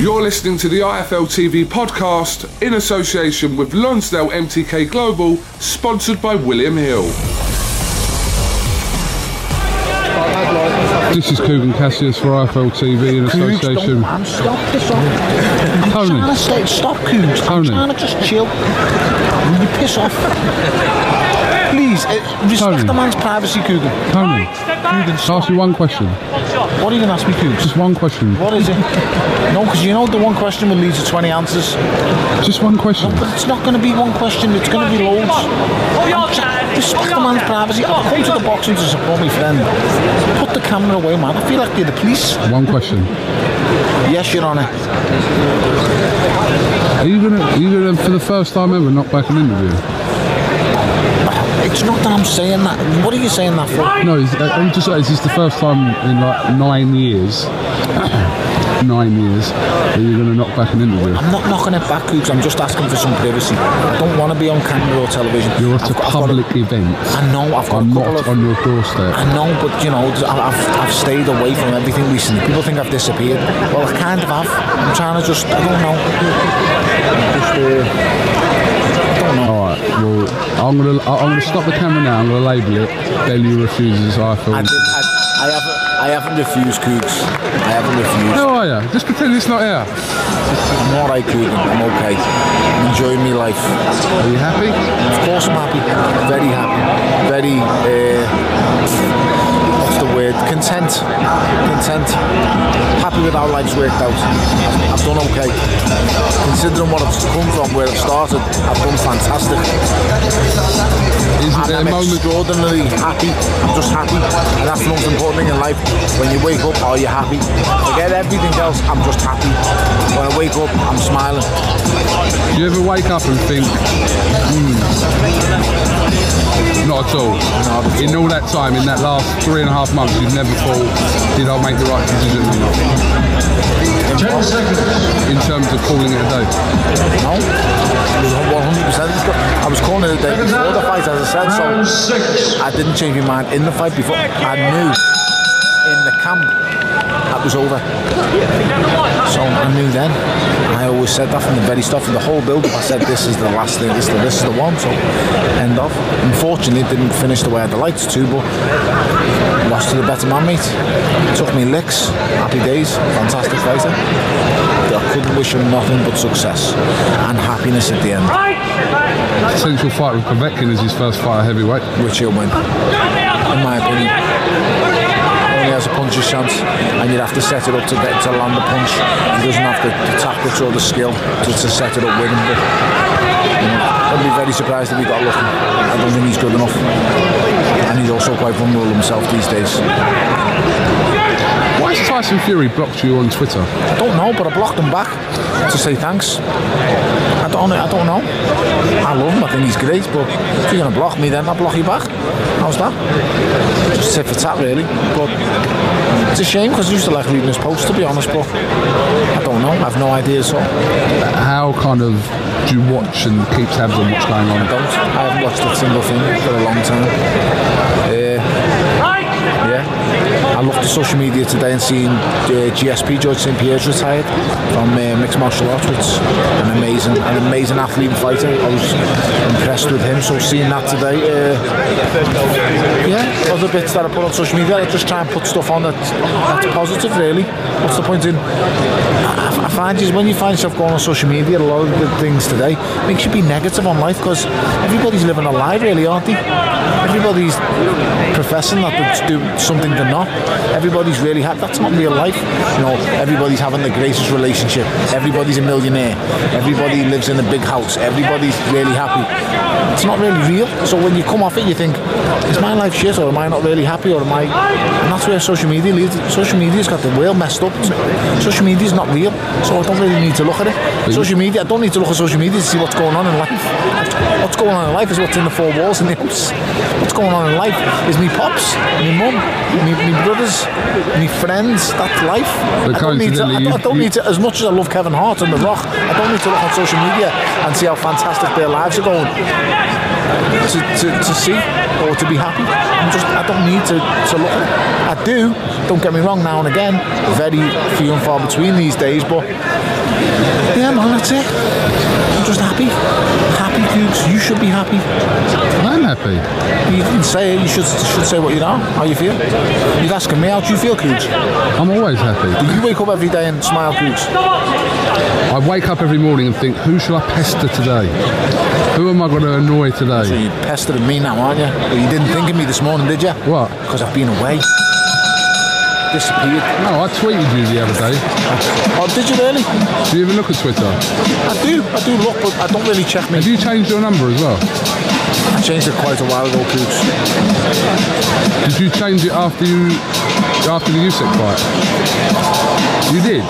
You're listening to the IFL TV podcast in association with Lonsdale MTK Global, sponsored by William Hill. This is Kugan Cassius for IFL TV in association. Man, stop this off. I'm Tony. trying to say, stop, Coogs. I'm trying to just chill. Will you piss off? Please, uh, respect Tony. the man's privacy, Kugan. Tony, Kugan, can I ask you one question? What are you going to ask me, Coogs? Just one question. What is it? No, because you know the one question will lead to 20 answers. Just one question. But it's not going to be one question, it's going to be loads. Try- Respect the man's privacy. I've come to the boxing to support my friend. Put the camera away, man. I feel like they're the police. One question. Yes, Your Honour. Are you you gonna, for the first time ever, knock back an interview? It's not that I'm saying that. What are you saying that for? No, is, uh, I'm just is this the first time in like nine years, nine years, that you're gonna knock back an interview? I'm not knocking it back, Coogs. I'm just asking for some privacy. I don't want to be on camera or television. You're at a I've got- I've got public event. I know. I've got I'm a not of. on your doorstep. I know, but you know, I've, I've stayed away from everything recently. People think I've disappeared. Well, I kind of have. I'm trying to just, I don't know. Just, uh, I don't know. All right. Well, I'm gonna I'm gonna stop the camera now. I'm gonna label it. Bellew refuses I, iPhone. did, I, I haven't, I haven't refused, Coogs. I haven't refused. How are you? Just pretend it's not here. I'm all right, Kugan. I'm okay. I'm enjoying my life. Are you happy? Of course, I'm happy. Very happy. Very. Uh, the word? Content. Content. Happy with how life's worked out. I've done okay. Considering what I've come from, where I've started, I've done fantastic. Isn't And I'm moment? extraordinarily happy. I'm just happy. And that's the most important thing in life. When you wake up, are you happy? Forget everything else. I'm just happy. When I wake up, I'm smiling. Do you ever wake up and think, hmm, not at all? Not at In all that time, in that last three and a half months, you've never thought, did I make the right decision or not? In terms of calling it a day. No, 100%. I was calling it a day before the fight, as I said, so I didn't change my mind in the fight before. I knew in the camp that was over. So I knew then. I always said that from the very start, from the whole build-up. I said this is the last thing, this is the, this is the one. So end of. Unfortunately, it didn't finish the way I'd liked to, but lost to the better man, mate. Took me licks. Happy days. Fantastic fighter. I couldn't wish him nothing but success and happiness at the end, Potential fight with Povetkin is his first fight at heavyweight. which he'll win, in my opinion. Only has a puncher's chance, and you'd have to set it up to to land the punch. He doesn't have the, the tactics or the skill to, to set it up with him. But, you know, I'd be very surprised if he got lucky. I don't think he's good enough, and he's also quite vulnerable himself these days. Why is Tyson Fury blocked you on Twitter? I don't know, but I blocked him back to say thanks. I don't, I don't know. I love him. I think he's great, but if you're gonna block me, then I'll block you back. How's that? Just tit for tat, really. But it's a shame because I used to like reading his posts, to be honest. But I don't know. I have no idea. So How kind of do you watch and keep tabs on what's going on? I don't. I haven't watched a single thing for a long time. Uh, looked at social media today and seen uh, GSP George St Pierre's retired from uh, mixed martial arts, which an amazing, an amazing athlete and fighter. I was impressed with him. So seeing that today, uh, yeah, other bits that I put on social media, I just try and put stuff on that's, that's positive. Really, what's the point in? I, I find is when you find yourself going on social media, a lot of the things today makes you be negative on life because everybody's living a lie, really, aren't they? Everybody's professing that they do something they're not. Everybody's really happy. That's not real life. You know, everybody's having the greatest relationship. Everybody's a millionaire. Everybody lives in a big house. Everybody's really happy. It's not really real. So when you come off it, you think, is my life shit or am I not really happy or am I... And that's where social media leads. Social media's got the world messed up. Social media's not real. So I don't really need to look at it. Social media, I don't need to look at social media to see what's going on in life. What's going on in life is what's in the four walls in the house. What's going on in life is me pops, me mum, me, me brothers, me friends. That's life. I don't, need to, I don't, I don't need to, as much as I love Kevin Hart and The Rock, I don't need to look on social media and see how fantastic their lives are going to, to, to see or to be happy. I'm just, I don't need to, to look at it. I do, don't get me wrong, now and again, very few and far between these days, but yeah, man, that's it. I'm just happy. Happy, Cooks. You should be happy. I'm happy. You can say. You should should say what you know, how you feel. You're asking me how do you feel, Cooks? I'm always happy. Do you wake up every day and smile, Cooks? I wake up every morning and think, who shall I pester today? Who am I going to annoy So today? you're pestering me now, aren't you? But you didn't think of me this morning, did you? What? Because I've been away. Disappeared. No, I tweeted you the other day. Oh, did you really? Do you even look at Twitter? I do. I do look, but I don't really check me. Have you changed your number as well? I changed it quite a while ago, Cooks. Did you change it after you after the Usyk fight? You did.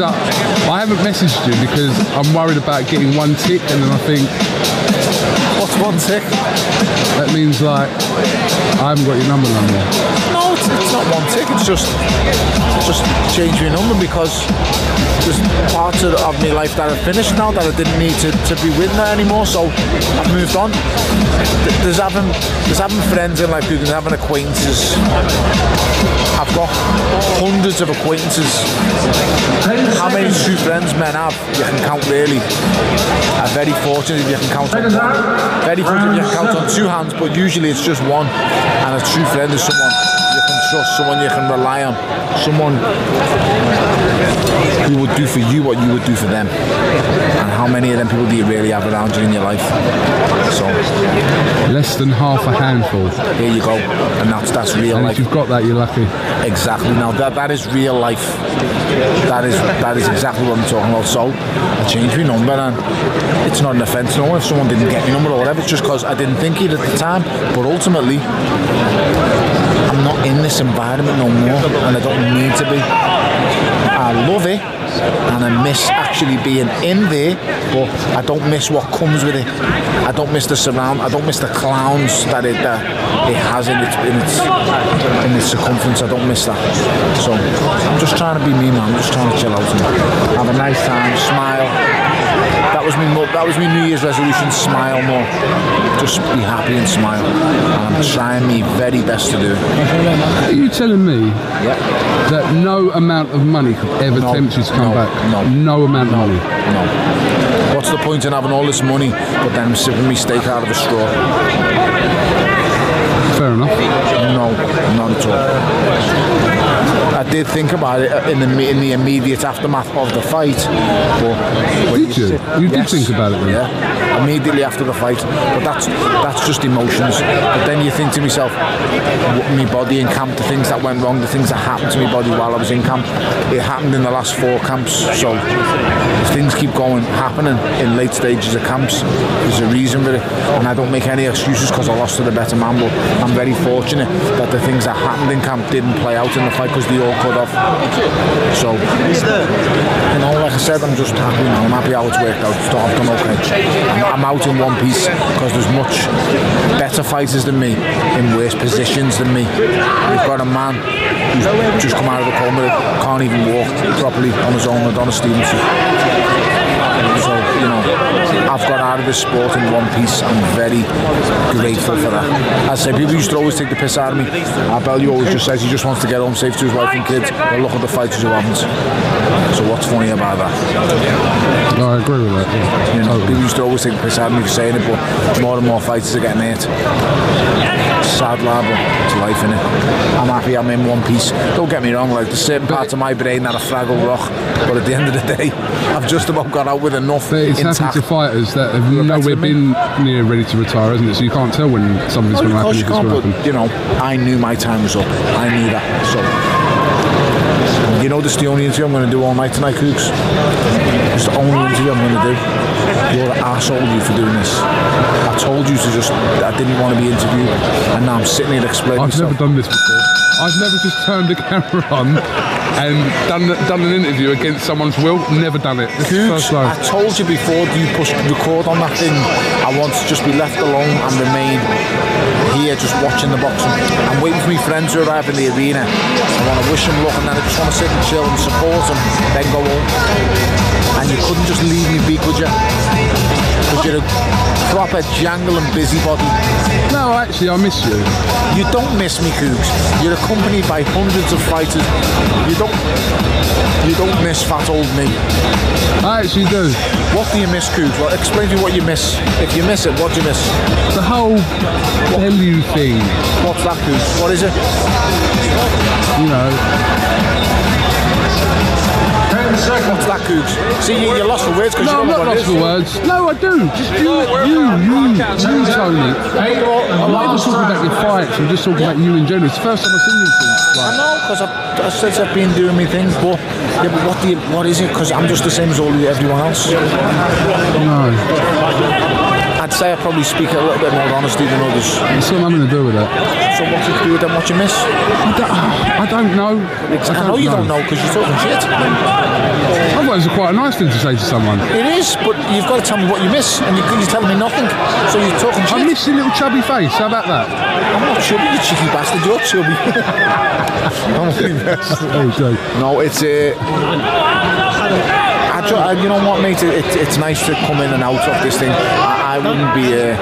I, I haven't messaged you because I'm worried about getting one tick, and then I think What's one tick? that means like I haven't got your number no more. No, it's, it's not one tick. It's just it's just change my number because there's parts of, of my life that I've finished now that I didn't need to, to be with now anymore. So I've moved on. There's having there's having friends in life, there's having acquaintances. I've got hundreds of acquaintances. How many true friends men have? You can count really. I'm very fortunate if you can count on one. Very fortunate if count on two hands, but usually it's just one. And a true friend is someone trust, someone you can rely on, someone who would do for you what you would do for them. And how many of them people do you really have around you in your life? So Less than half a handful. here you go, and that's that's real And life. if you've got that, you're lucky. Exactly. Now that that is real life. That is that is exactly what I'm talking about. So I changed my number, and it's not an offence. No, if someone didn't get my number or whatever, it's just because I didn't think it at the time. But ultimately, I'm not in this environment no more, and I don't need to be. I love it, and I miss actually being in there, but I don't miss what comes with it. I don't miss the surround. I don't miss the clowns that it that it has in its in its in its circumference. I don't miss that. So I'm just trying to be me, man. I'm just trying to chill out and have a nice time, smile. That was me. That was my New Year's resolution. Smile more. Just be happy and smile. And I'm trying my very best to do. Are you telling me Yeah. that no amount of money could ever No, tempt you to come no, back? no. No amount of money. No. What's the point in having all this money, but then sipping me steak out of a straw? Fair enough. No, not at all. I did think about it uh, in the in the immediate aftermath of the fight, but Did you? sit- You did think about it then? Yeah. Immediately after the fight. But that's that's just emotions. But then you think to myself, my body in camp, the things that went wrong, the things that happened to my body while I was in camp, it happened in the last four camps. So if things keep going happening in late stages of camps, there's a reason for it. And I don't make any excuses because I lost to the better man. But I'm very fortunate that the things that happened in camp didn't play out in the fight because they all cut off. So you know, like I said, I'm just happy now. I'm happy how it's worked out. I've done okay. I'm, out in one piece because there's much better fighters than me in worse positions than me. We've got a man who's just come out of a coma, can't even walk properly on his own, Adonis Stevenson. So, you know, I've got out of this sport in one piece. I'm very grateful for that. As I say, people used to always take the piss out of me. Abelio always just says he just wants to get home safe to his wife and kids. But look at the fighters who haven't. So what's funny about that? No, I agree with that. Yeah. You know, Totally. people used to always take the piss out of me for saying it, but more and more fighters are getting hurt. Sad lad, but it's life in it. I'm happy I'm in one piece. Don't get me wrong, like there's certain parts of my brain that are fraggle rock, but at the end of the day, I've just about got out with enough it's happened to fighters that have Who are better nowhere been near ready to retire, isn't it? So you can't tell when something's oh, Well, going to happen. course you if it's can't, going to but happen. you know, I knew my time was up. I knew that. So, you know, this is the only interview I'm going to do all night tonight, Cooks. It's the only interview I'm going to do. You're an arsehole, you, for doing this. I told you to just, I didn't want to be interviewed, and now I'm sitting here explaining I've myself. never done this before. I've never just turned the camera on and done done an interview against someone's will. Never done it. This is first time. I told you before you push record on that thing. I want to just be left alone and remain here just watching the boxing. I'm waiting for my friends to arrive in the arena. I want to wish them luck and then I just want to sit and chill and support them, then go home. And you couldn't just leave me be, could you? Because you're a proper jangle and busybody. No, actually, I miss you. You don't miss me, Cooks. You're accompanied by hundreds of fighters. You don't you don't miss fat old me. I actually do. What do you miss, Coogs? Well, explain to me what you miss. If you miss it, what do you miss? The whole value thing, What's that, Coogs? What is it? you know. What's that, Coogs? See, you, you're lost for words because No, I'm you not don't lost for words. No, I do. Just you, you, you, you, Tony. I'm not even talking about your fights. I'm just talking about you in general. It's the first time I've seen you since. I know, because I've, I said I've been doing my things, but yeah, but what do you, what is it? Because I'm just the same as all everyone else. no, say I probably speak a little bit more honesty than others. it's got nothing to do with that. So what's it to do with them? What you miss? I don't, I don't know. I, know you don't know because you're talking shit. I thought it was quite a nice thing to say to someone. It is, but you've got to tell me what you miss, and you, you're telling me nothing. So you're talking shit. I miss your little chubby face. How about that? I'm not chubby, you cheeky bastard. You're chubby. I'm only messing. Oh, Joe. No, it's uh, I, I- you know what, mate? It, it, it's nice to come in and out of this thing. I, I wouldn't be, uh,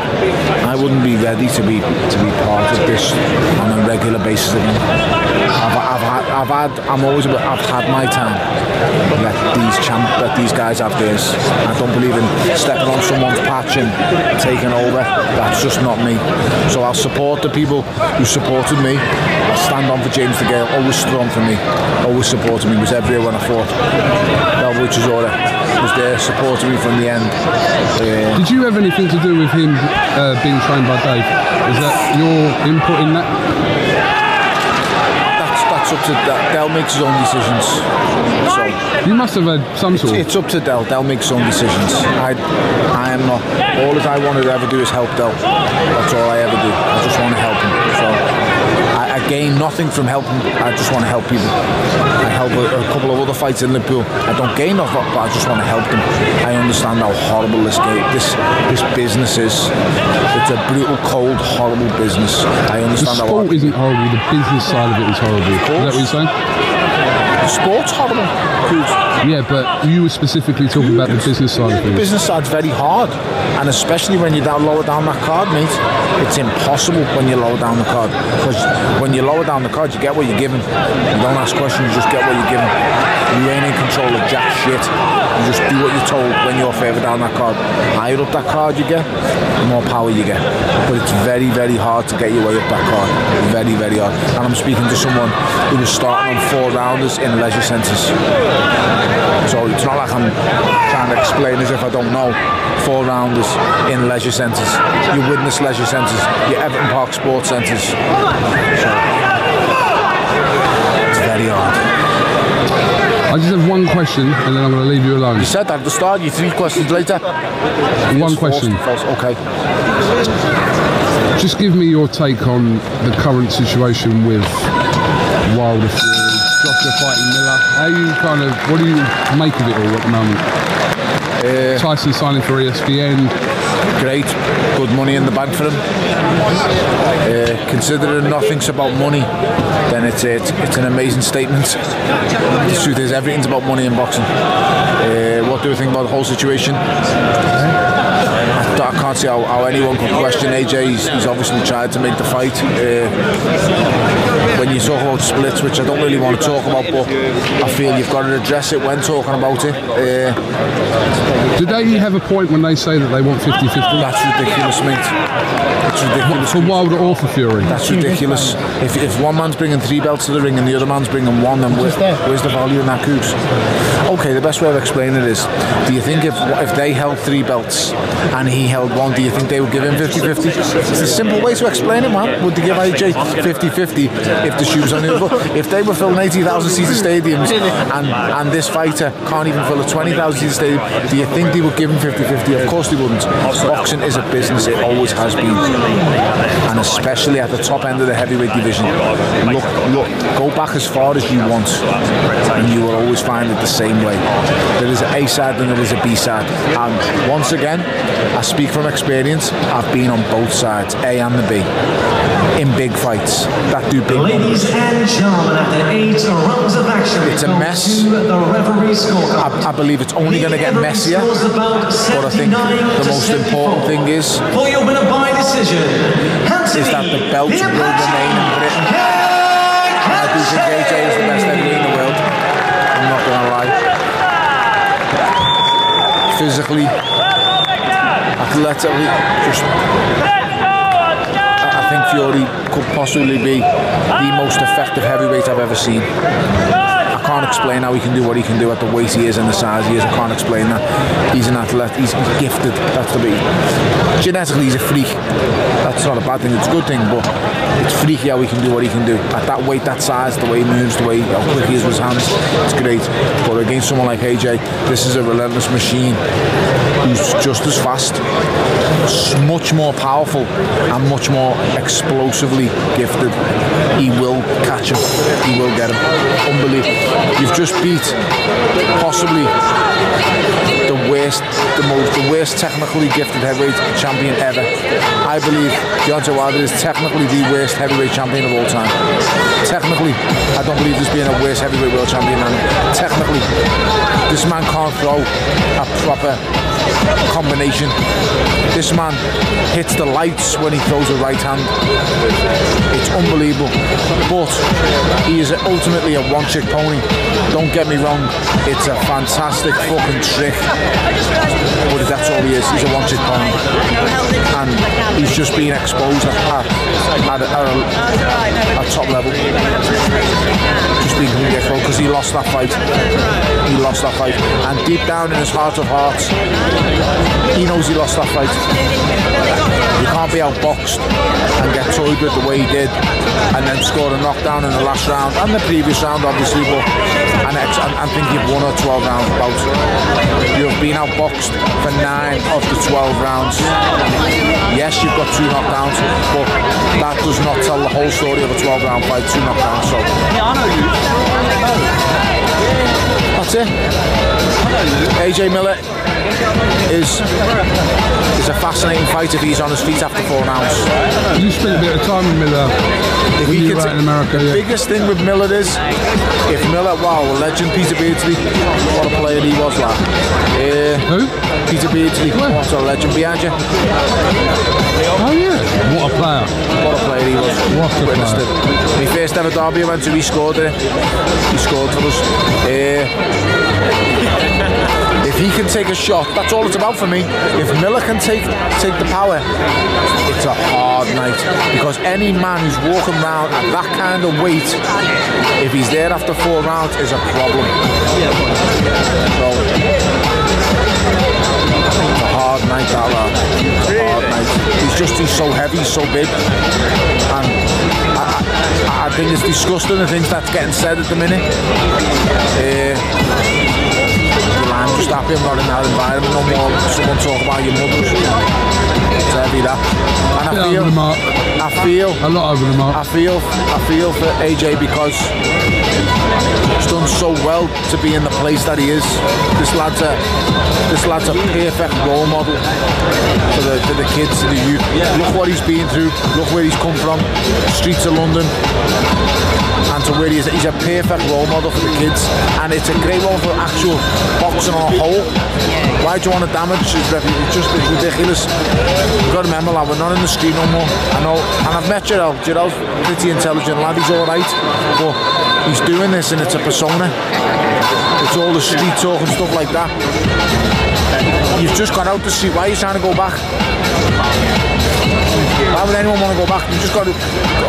I wouldn't be ready to be to be part of this on a regular basis again. I've, I've had, I've had, I'm always, I've had my time. Let these champ, let these guys have theirs. I don't believe in stepping on someone's patch and taking over. That's just not me. So I'll support the people who supported me. Stand on for James DeGale. Always stood on for me. Always supported me. Was everywhere when I fought. Del Boy Chisora was there supporting me from the end. Uh, Did you have anything to do with him uh, being trained by Dave? Is that your input in that? that's up to Del. Del makes his own decisions. So You must have had some sort of. it's up to Del. Del makes his own decisions. I I am not. All that I want to ever do is help Del. That's all I ever do. I just want to help him. So I, I gain nothing from helping. I just want to help people. I help a, a couple of other fights in Liverpool. I don't gain nothing, but I just want to help them. I understand how horrible this game, this this business is. It's a brutal, cold, horrible business. I The understand how sport isn't horrible. The business side of it is horrible. Is that what you're saying? The sport's horrible. Yeah, but you were specifically talking about the business side of The business side's very hard, and especially when you're down lower down that card, mate. It's impossible when you're lower down the card because when you lower down the card, you get what you're given. You don't ask questions, you just get what you're given. You ain't in control of jack shit. You just do what you're told when you're further down that card. The higher up that card you get, the more power you get. But it's very, very hard to get your way up that card. Very, very hard. And I'm speaking to someone who was starting on four rounders in in leisure centres. So it's not like I'm trying to explain as if I don't know. Four rounders in leisure centres, your Widnes leisure centres, your Everton Park sports centres. So it's very hard. I just have one question, and then I'm going to leave you alone. You said that at the start. You three questions later. One question. False. Okay. Just give me your take on the current situation with Wilder Fighting Miller. How you kind of, what do you make of it all at the moment? Tyson signing for ESPN. Great. Good money in the bank for him. Uh, considering nothing's about money, then it's, it's it's an amazing statement. The truth is, everything's about money in boxing. Uh, what do you think about the whole situation? I, can't see how, how anyone could question AJ. He's, he's obviously tried to make the fight. Uh, when you talk about splits, which I don't really want to talk about, but I feel you've got to address it when talking about it. Uh, Do they have a point when they say that they want 50 50? that's ridiculous, mate. It's ridiculous. For Wilder or for Fury? That's ridiculous. If, if one man's bringing three belts to the ring and the other man's bringing one, then where, where's the value in that goose? Okay, the best way of explaining it is, do you think if if they held three belts and he held one, do you think they would give him 50-50? It's a simple way to explain it, man. Would they give AJ 50-50 if the shoes on the other? If they were filling 80,000 seater stadiums and, and this fighter can't even fill a 20,000 seater stadium, do you think they would give him 50-50? Of course they wouldn't. Boxing is a business, it always has been. And especially at the top end of the heavyweight division. Look, look, go back as far as you want, and you will always find it the same way. There is an A side and there is a B side. And once again, I speak from experience. I've been on both sides, A and the B, in big fights that do big. Ladies and gentlemen, after eight rounds of action, It's a mess. the referee scorecard. I, I believe it's only going to get messier, but I think the most important thing is For your winner by decision, is that the belt will remain in Britain. I do think AJ is the best heavyweight in the world. I'm not going to lie. Physically, athletically, just. I think Fury could possibly be the most effective heavyweight I've ever seen. I can't explain how he can do what he can do at the weight he is and the size he is. I can't explain that. He's an athlete. He's, gifted. That's the big. Genetically, he's a freak. That's not a bad thing. It's a good thing, but it's freaky how he can do what he can do at that weight, that size, the way he moves, the way how quick he is with his hands. It's great. But against someone like AJ, this is a relentless machine who's just as fast, much more powerful, and much more explosively gifted. He will catch him. He will get him. Unbelievable. You've just beat possibly the worst, the most, the worst technically gifted heavyweight champion ever. I believe Deontay Wilder is technically the worst heavyweight champion of all time. Technically, I don't believe there's been a worse heavyweight world champion than him. Technically, this man can't throw a proper combination. This man hits the lights when he throws a right hand. It's unbelievable. But he is ultimately a one trick pony. Don't get me wrong, it's a fantastic fucking trick. But that's all he is. He's a one trick pony. And he's just being exposed at, at, at, a, at top level. Just being exposed because he lost that fight. He lost that fight. And deep down in his heart of hearts, he knows he lost that fight. You can't be outboxed and get toyed with the way he did, and then score a knockdown in the last round and the previous round, obviously. But and, ex- and, and think you've won a 12 round bout. You've been outboxed for nine of the 12 rounds. Yes, you've got two knockdowns, but that does not tell the whole story of a 12 round fight. Two knockdowns, so. That's it. AJ Miller is is a fascinating fight if he's on his feet after four rounds. You spent a bit of time with Miller If he you out in America. the Yeah. biggest thing with Miller is if Miller, wow, legend Peter Beardsley, what a player he was, lad. Uh, Who? Peter Beardsley, what a legend behind you. Oh yeah. What a player. What a player he was. What a Witnessed player. it. My first ever derby I went to, he scored it. He scored for us. Uh, if he can take a shot, that's all it's about for me. If Miller can take take the power, it's a hard night because any man who's walking around at that kind of weight, if he's there after four rounds, is a problem. So, it's a hard night, that lad. Hard night. He's just he's so heavy, so big, and I, I, I think it's disgusting the things that's getting said at the minute. Uh, I'm just happy I'm not in that environment no more. Someone talk about your mothers. It's heavy that. And I feel, over the mark. I feel, A lot over the mark. I feel, I feel for AJ because he's done so well to be in the place that he is. This lad's a, this lad's a perfect role model for the, for the kids, for the youth. Look what he's been through. Look where he's come from. Streets of London and to where he is. He's a perfect role model for the kids, and it's a great one for actual boxing on a whole. Why do you want to damage? Rep- it's just ridiculous. You've got to remember, lad, we're not in the street no more. I know, and I've met Gerald. Gerald's pretty intelligent lad. He's all right, but he's doing this, and it's a persona. It's all the street talk and stuff like that. You've just got out the street. Why you trying to go back? Why would anyone want to go back? You just got to,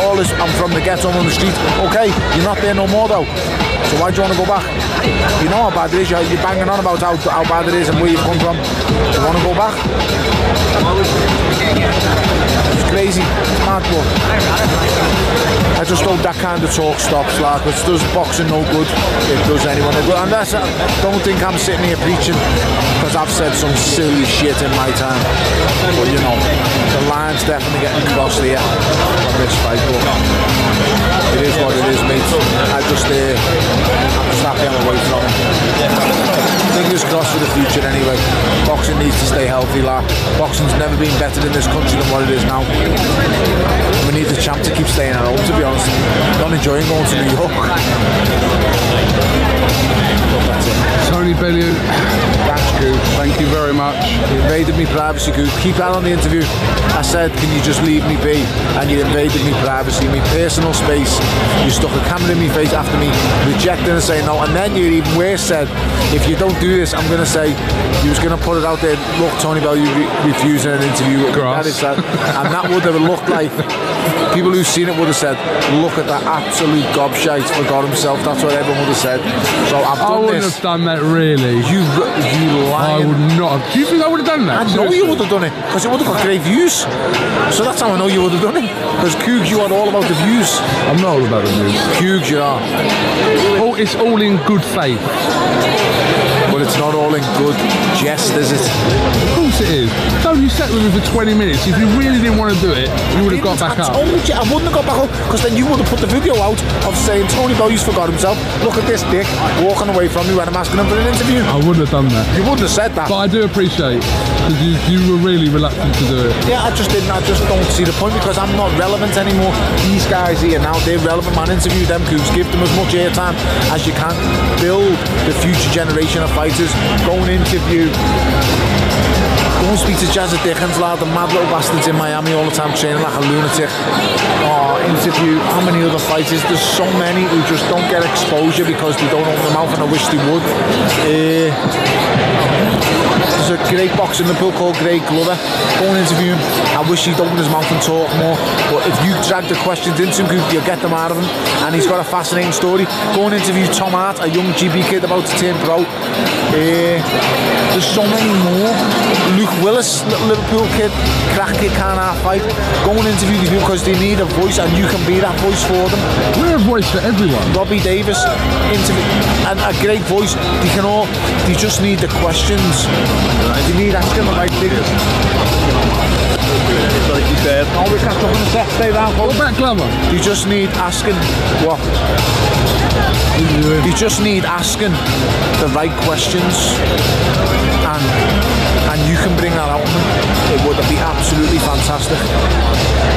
all this, I'm from the ghetto, I'm on the street. Okay, you're not there no more though. So why do you want to go back? You know how bad it is, you're, you're banging on about how, how bad it is and where you've come from. Do You want to go back? Crazy. Mad, but I just hope that kind of talk stops, like, it does boxing no good. It does anyone no good. And that's, I don't think I'm sitting here preaching because I've said some silly shit in my time. But you know, the line's definitely getting crossed here on this fight. But it is what it is, mate. I just, uh, I'm just happy I'm away from. Fingers crossed for the future anyway. Boxing needs to stay healthy, like. Boxing's never been better in this country than what it is now. We need the champ to keep staying at home, to be honest. Not enjoying going to New York. That's. Tony Bellew, Thanks, Coop. Thank you very much. You invaded me privacy, Coop. Keep that on the interview. I said, can you just leave me be? And you invaded me privacy, me personal space. You stuck a camera in my face after me rejecting and saying no. And then you even worse said, if you don't do this, I'm going to say, you was going to put it out there, look, Tony Bell, you re- refusing an interview. with me." Grass. That is that. And that would have looked like, people who've seen it would have said, look at that absolute gobshite, forgot himself. That's what everyone would have said. So I've I done wouldn't this. have done that really. You, you I. would not have. Do you think I would have done that? I know you would have done it because it would have got great views. So that's how I know you would have done it. Because Cougs, you are all about the views. I'm not all about the views. Cougs, you are. Oh, it's all in good faith. But it's not all in good jest, is it? Of course it is. So you sat with me for 20 minutes. If you really didn't want to do it, you would have got back I up. told you, I wouldn't have got back up because then you would have put the video out of saying Tony Bellews forgot himself. Look at this dick walking away from me when I'm asking him for an interview. I wouldn't have done that. You wouldn't have said that. But I do appreciate because you, you were really reluctant to do it. Yeah, I just didn't. I just don't see the point because I'm not relevant anymore. These guys here now, they're relevant. Man, interview them, Coops. Give them as much airtime as you can. Build the future generation of fighters. Go and interview. Go and speak to Jazza Dickens, lad, the mad little bastards in Miami all the time training like a lunatic. Oh, interview how many other fighters? There's so many who just don't get exposure because they don't open their mouth and I wish they would. Uh, there's a great boxer in Liverpool called Greg Glover. Go and interview him. I wish he'd open his mouth and talk more. But if you drag the questions into him, you'll get them out of him. And he's got a fascinating story. Go and interview Tom Hart, a young GB kid about to turn pro. Eh, there's so many more. Luke Willis, Liverpool kid, crack kid, can't half fight. Go and interview these people because they need a voice and you can be that voice for them. We're a voice for everyone. Robbie Davies, interview, and a great voice. They can all, they just need the questions. ジビー出しても入ってる。The. Oh, we catch up in a sec. Stay down, What about Glover? You just need asking what? You just need asking the right questions, and and you can bring that out. them. It would be absolutely fantastic.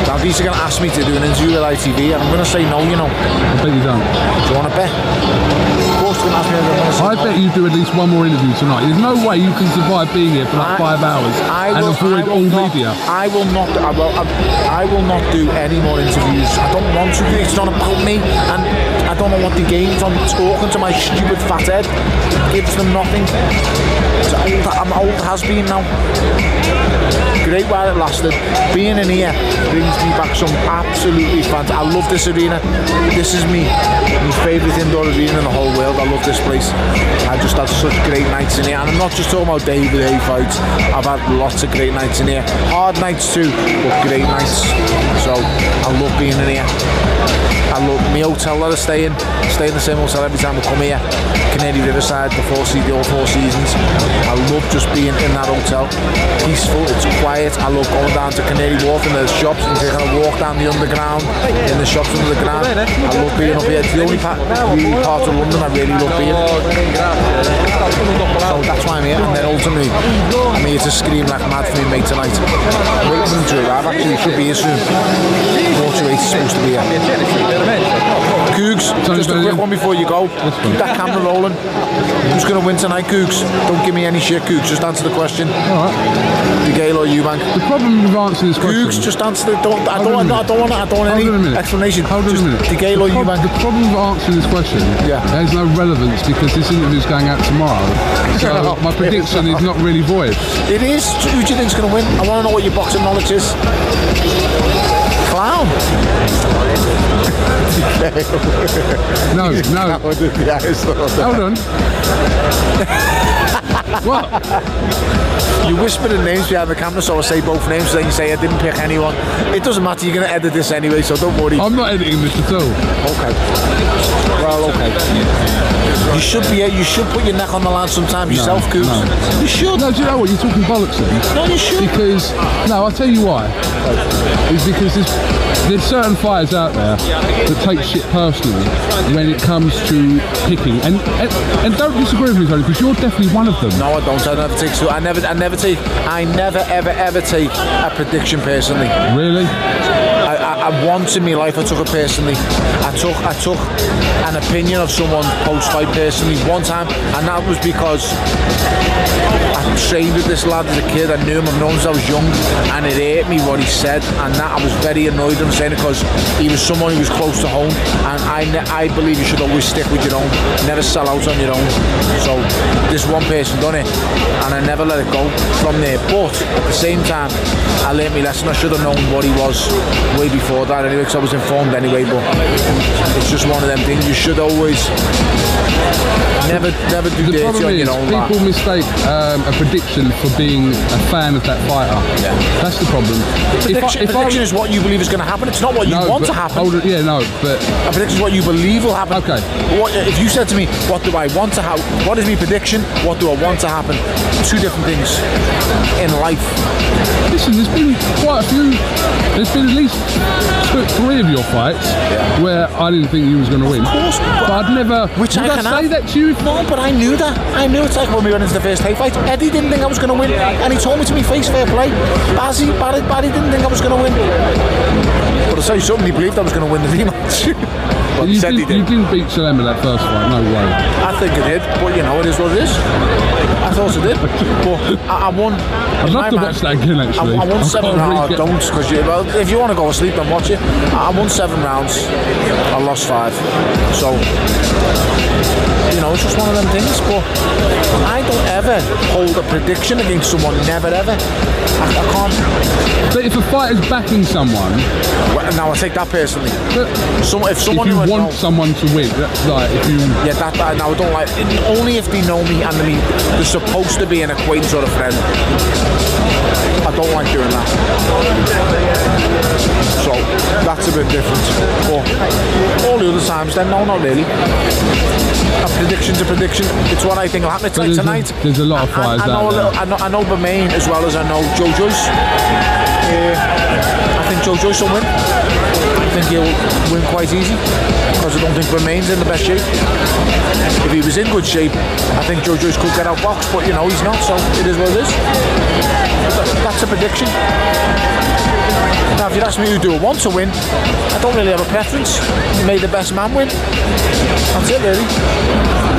Now, if he's going to ask me to do an interview with ITV, and I'm going to say no. You know, I bet you don't. do you want to bet? Of course, they're going to ask me. I'm to say I no. bet you do at least one more interview tonight. There's no way you can survive being here for like I- five hours I and avoid all not, media. I will not. Uh, I will. I, I will not do any more interviews. I don't want to. It's not about me, and I don't know what they gained from talking to my stupid fat head. Gives them nothing. I'm old has been now. Great while it lasted. Being in here brings me back some absolutely fantastic. I love this arena. This is me, my favourite indoor arena in the whole world. I love this place. I just had such great nights in here, and I'm not just talking about David Haye fights. I've had lots of great nights in here. Hard nights too, but great nights. So I love being in here. I love my hotel that I stay in. I stay in the same hotel every time I come here. Canary Riverside, the four, se- the all four seasons. I love just being in that hotel. Peaceful, it's quiet. I love going down to Canary Wharf in the shops and taking a walk down the underground in the shops under the ground. I love being up here. It's the only part, really part of London I really love being. So that's why I'm here. And then ultimately, I'm here to scream like mad for me mate tonight. I'm waiting to arrive. Actually, should be here soon. Quarter eight is supposed to be here. Cougs, just a quick one before you go. Keep that camera rolling. Who's going to win tonight, Cougs? Don't give me any shit, Cougs. Just answer the question. All right. Or Eubank? The problem with answering this question. Cougs, just answer the. Don't, I don't, want, I don't want. I don't want Hold on a any explanation. Hold on just a minute. DeGale or Eubank? the problem with answering this question Yeah. has no relevance because this interview is going out tomorrow. So my prediction is not really void. It is. Who do you think's going to win? I want to know what your boxing knowledge is. Clown. No, no. Hold on. What? You whisper the names behind the camera, so I say both names, then you say I didn't pick anyone. It doesn't matter, you're going to edit this anyway, so don't worry. I'm not editing this at all. Okay. Well, okay. You should be. You should put your neck on the line sometimes yourself, no. Coops. You should. No, do you know what? You're talking bollocks then. No, you should. Because, no, I'll tell you why. It's because there's, there's certain fighters out there that take shit personally when it comes to picking. And and, and don't disagree with me, Tony, because you're definitely one of them. No, I don't. I never take. So I never. I never take. I never, ever, ever take a prediction personally. Really? I, I, I once in my life I took it personally. I took I took an opinion of someone post fight personally one time, and that was because trained with this lad as a kid. I knew him. I've known him since I was young, and it hurt me what he said, and that I was very annoyed him saying it because he was someone who was close to home, and I ne- I believe you should always stick with your own, never sell out on your own. So this one person done it, and I never let it go from there. But at the same time, I learned my lesson. I should have known what he was way before that anyway, because I was informed anyway. But it's just one of them things. You should always never never do The dirty on your own. people mistake um, prediction for being a fan of that fighter. Yeah. That's the problem. Prediction, prediction is what you believe is going to happen. It's not what you no, want but to happen. Hold yeah, no, but A prediction is what you believe will happen. Okay. What, if you said to me, "What do I want to happen? What is my prediction? What do I want to happen?" Two different things in life. listen, there's been quite a few. There's been at least two, three of your fights where I didn't think you was going to win. Of course, but I'd never. Which I I, can say have. that to you? if- No, but I knew that. I knew it's like when we went into the first Haye fight. Eddie didn't think I was going to win, and he told me to my face, fair play. Bazzy, Barry, Barry didn't think I was going to win. But I say he believed I was going to win the rematch. Well, You, said he did, you did. didn't beat Chilemba that first fight. No way. I think I did, but you know, it is what it is. I thought I did. But I, I won. I'd love to watch that again. Actually, I, I won I seven rounds. really get- don't, because you, well, if you want to go to sleep, then watch it. I won seven rounds. I lost five. So, you know, it's just one of them things. But I don't ever hold a prediction against someone. Never ever. I, I can't. But if a fighter's backing someone, well, Now I take that personally. but Some, if if someone you who I want someone to win, that's like if you. Yeah, that, that now I don't like. Only if they know me and they, they're supposed to be an acquaintance or a friend. I don't like doing that. So that's a bit different. But all the other times, then no, not really. A prediction's a prediction. It's what I think will happen. It's like there's a- tonight. there's a lot of I- I, I know a little. I know, I know Bermane as well as I know Joe Joyce. Uh, I think Joe Joyce will win. I think he'll win quite easy because I don't think Bermane's in the best shape. If he was in good shape, I think Joe Joyce could get out boxed, but you know he's not, so it is what it is. That's a prediction. Now, if you'd ask me who do I want to win, I don't really have a preference. May the best man win. That's it, really.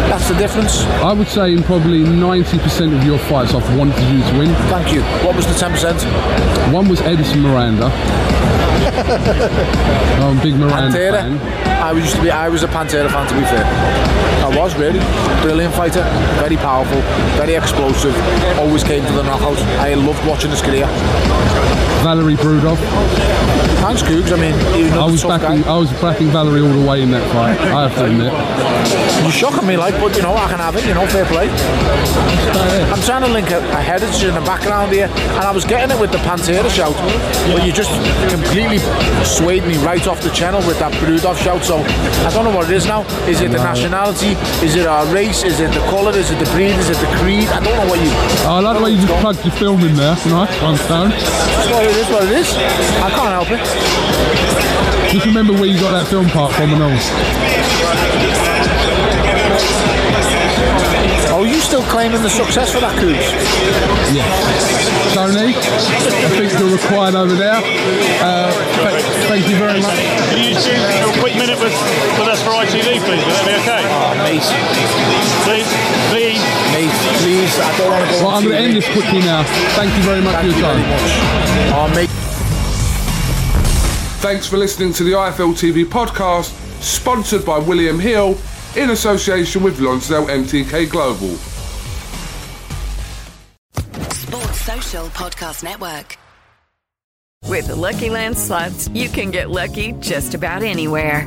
That's the difference. I would say in probably 90% of your fights, I've wanted you to win. Thank you. What was the 10%? One was Edison Miranda. I'm a big Moran Pantera. fan. I used to be. I was a Pantera fan to be fair. I was really brilliant fighter, very powerful, very explosive. Always came to the knockout. I loved watching his career. Valery Brudov. Thanks, Cougs. I mean, I was backing. guy. I was backing Valery all the way in that fight. I have to admit. You're shocking me, like, but you know, I can have it. You know, fair play. I'm trying to link a, a heritage in the background here, and I was getting it with the Pantera shout, but you just completely swayed me right off the channel with that Brudov shout. So I don't know what it is now. Is it the nationality? Is it our race? Is it the colour? Is it the breed? Is it the creed? I don't know what you. I like the way you just plugged your film in there. Nice, one stone. It's what it is. What it is. I can't help it. Just remember where you got that film part from and all. Oh, you still claiming the success for that Cougs? Yeah. Tony, I think you're required over there. Uh, th- thank you very much. Can you do a quick minute with, with us for ITV, please? Would that be okay? Mate, Please, please. Mate. I don't want to go. Well, I'm going to end this quickly now. Thank you very much Thank for your very time. much. Oh, mate. Thanks for listening to the IFL TV podcast, sponsored by William Hill in association with Lonsdale MTK Global. Sports Social Podcast Network. With the Lucky Land slots, you can get lucky just about anywhere.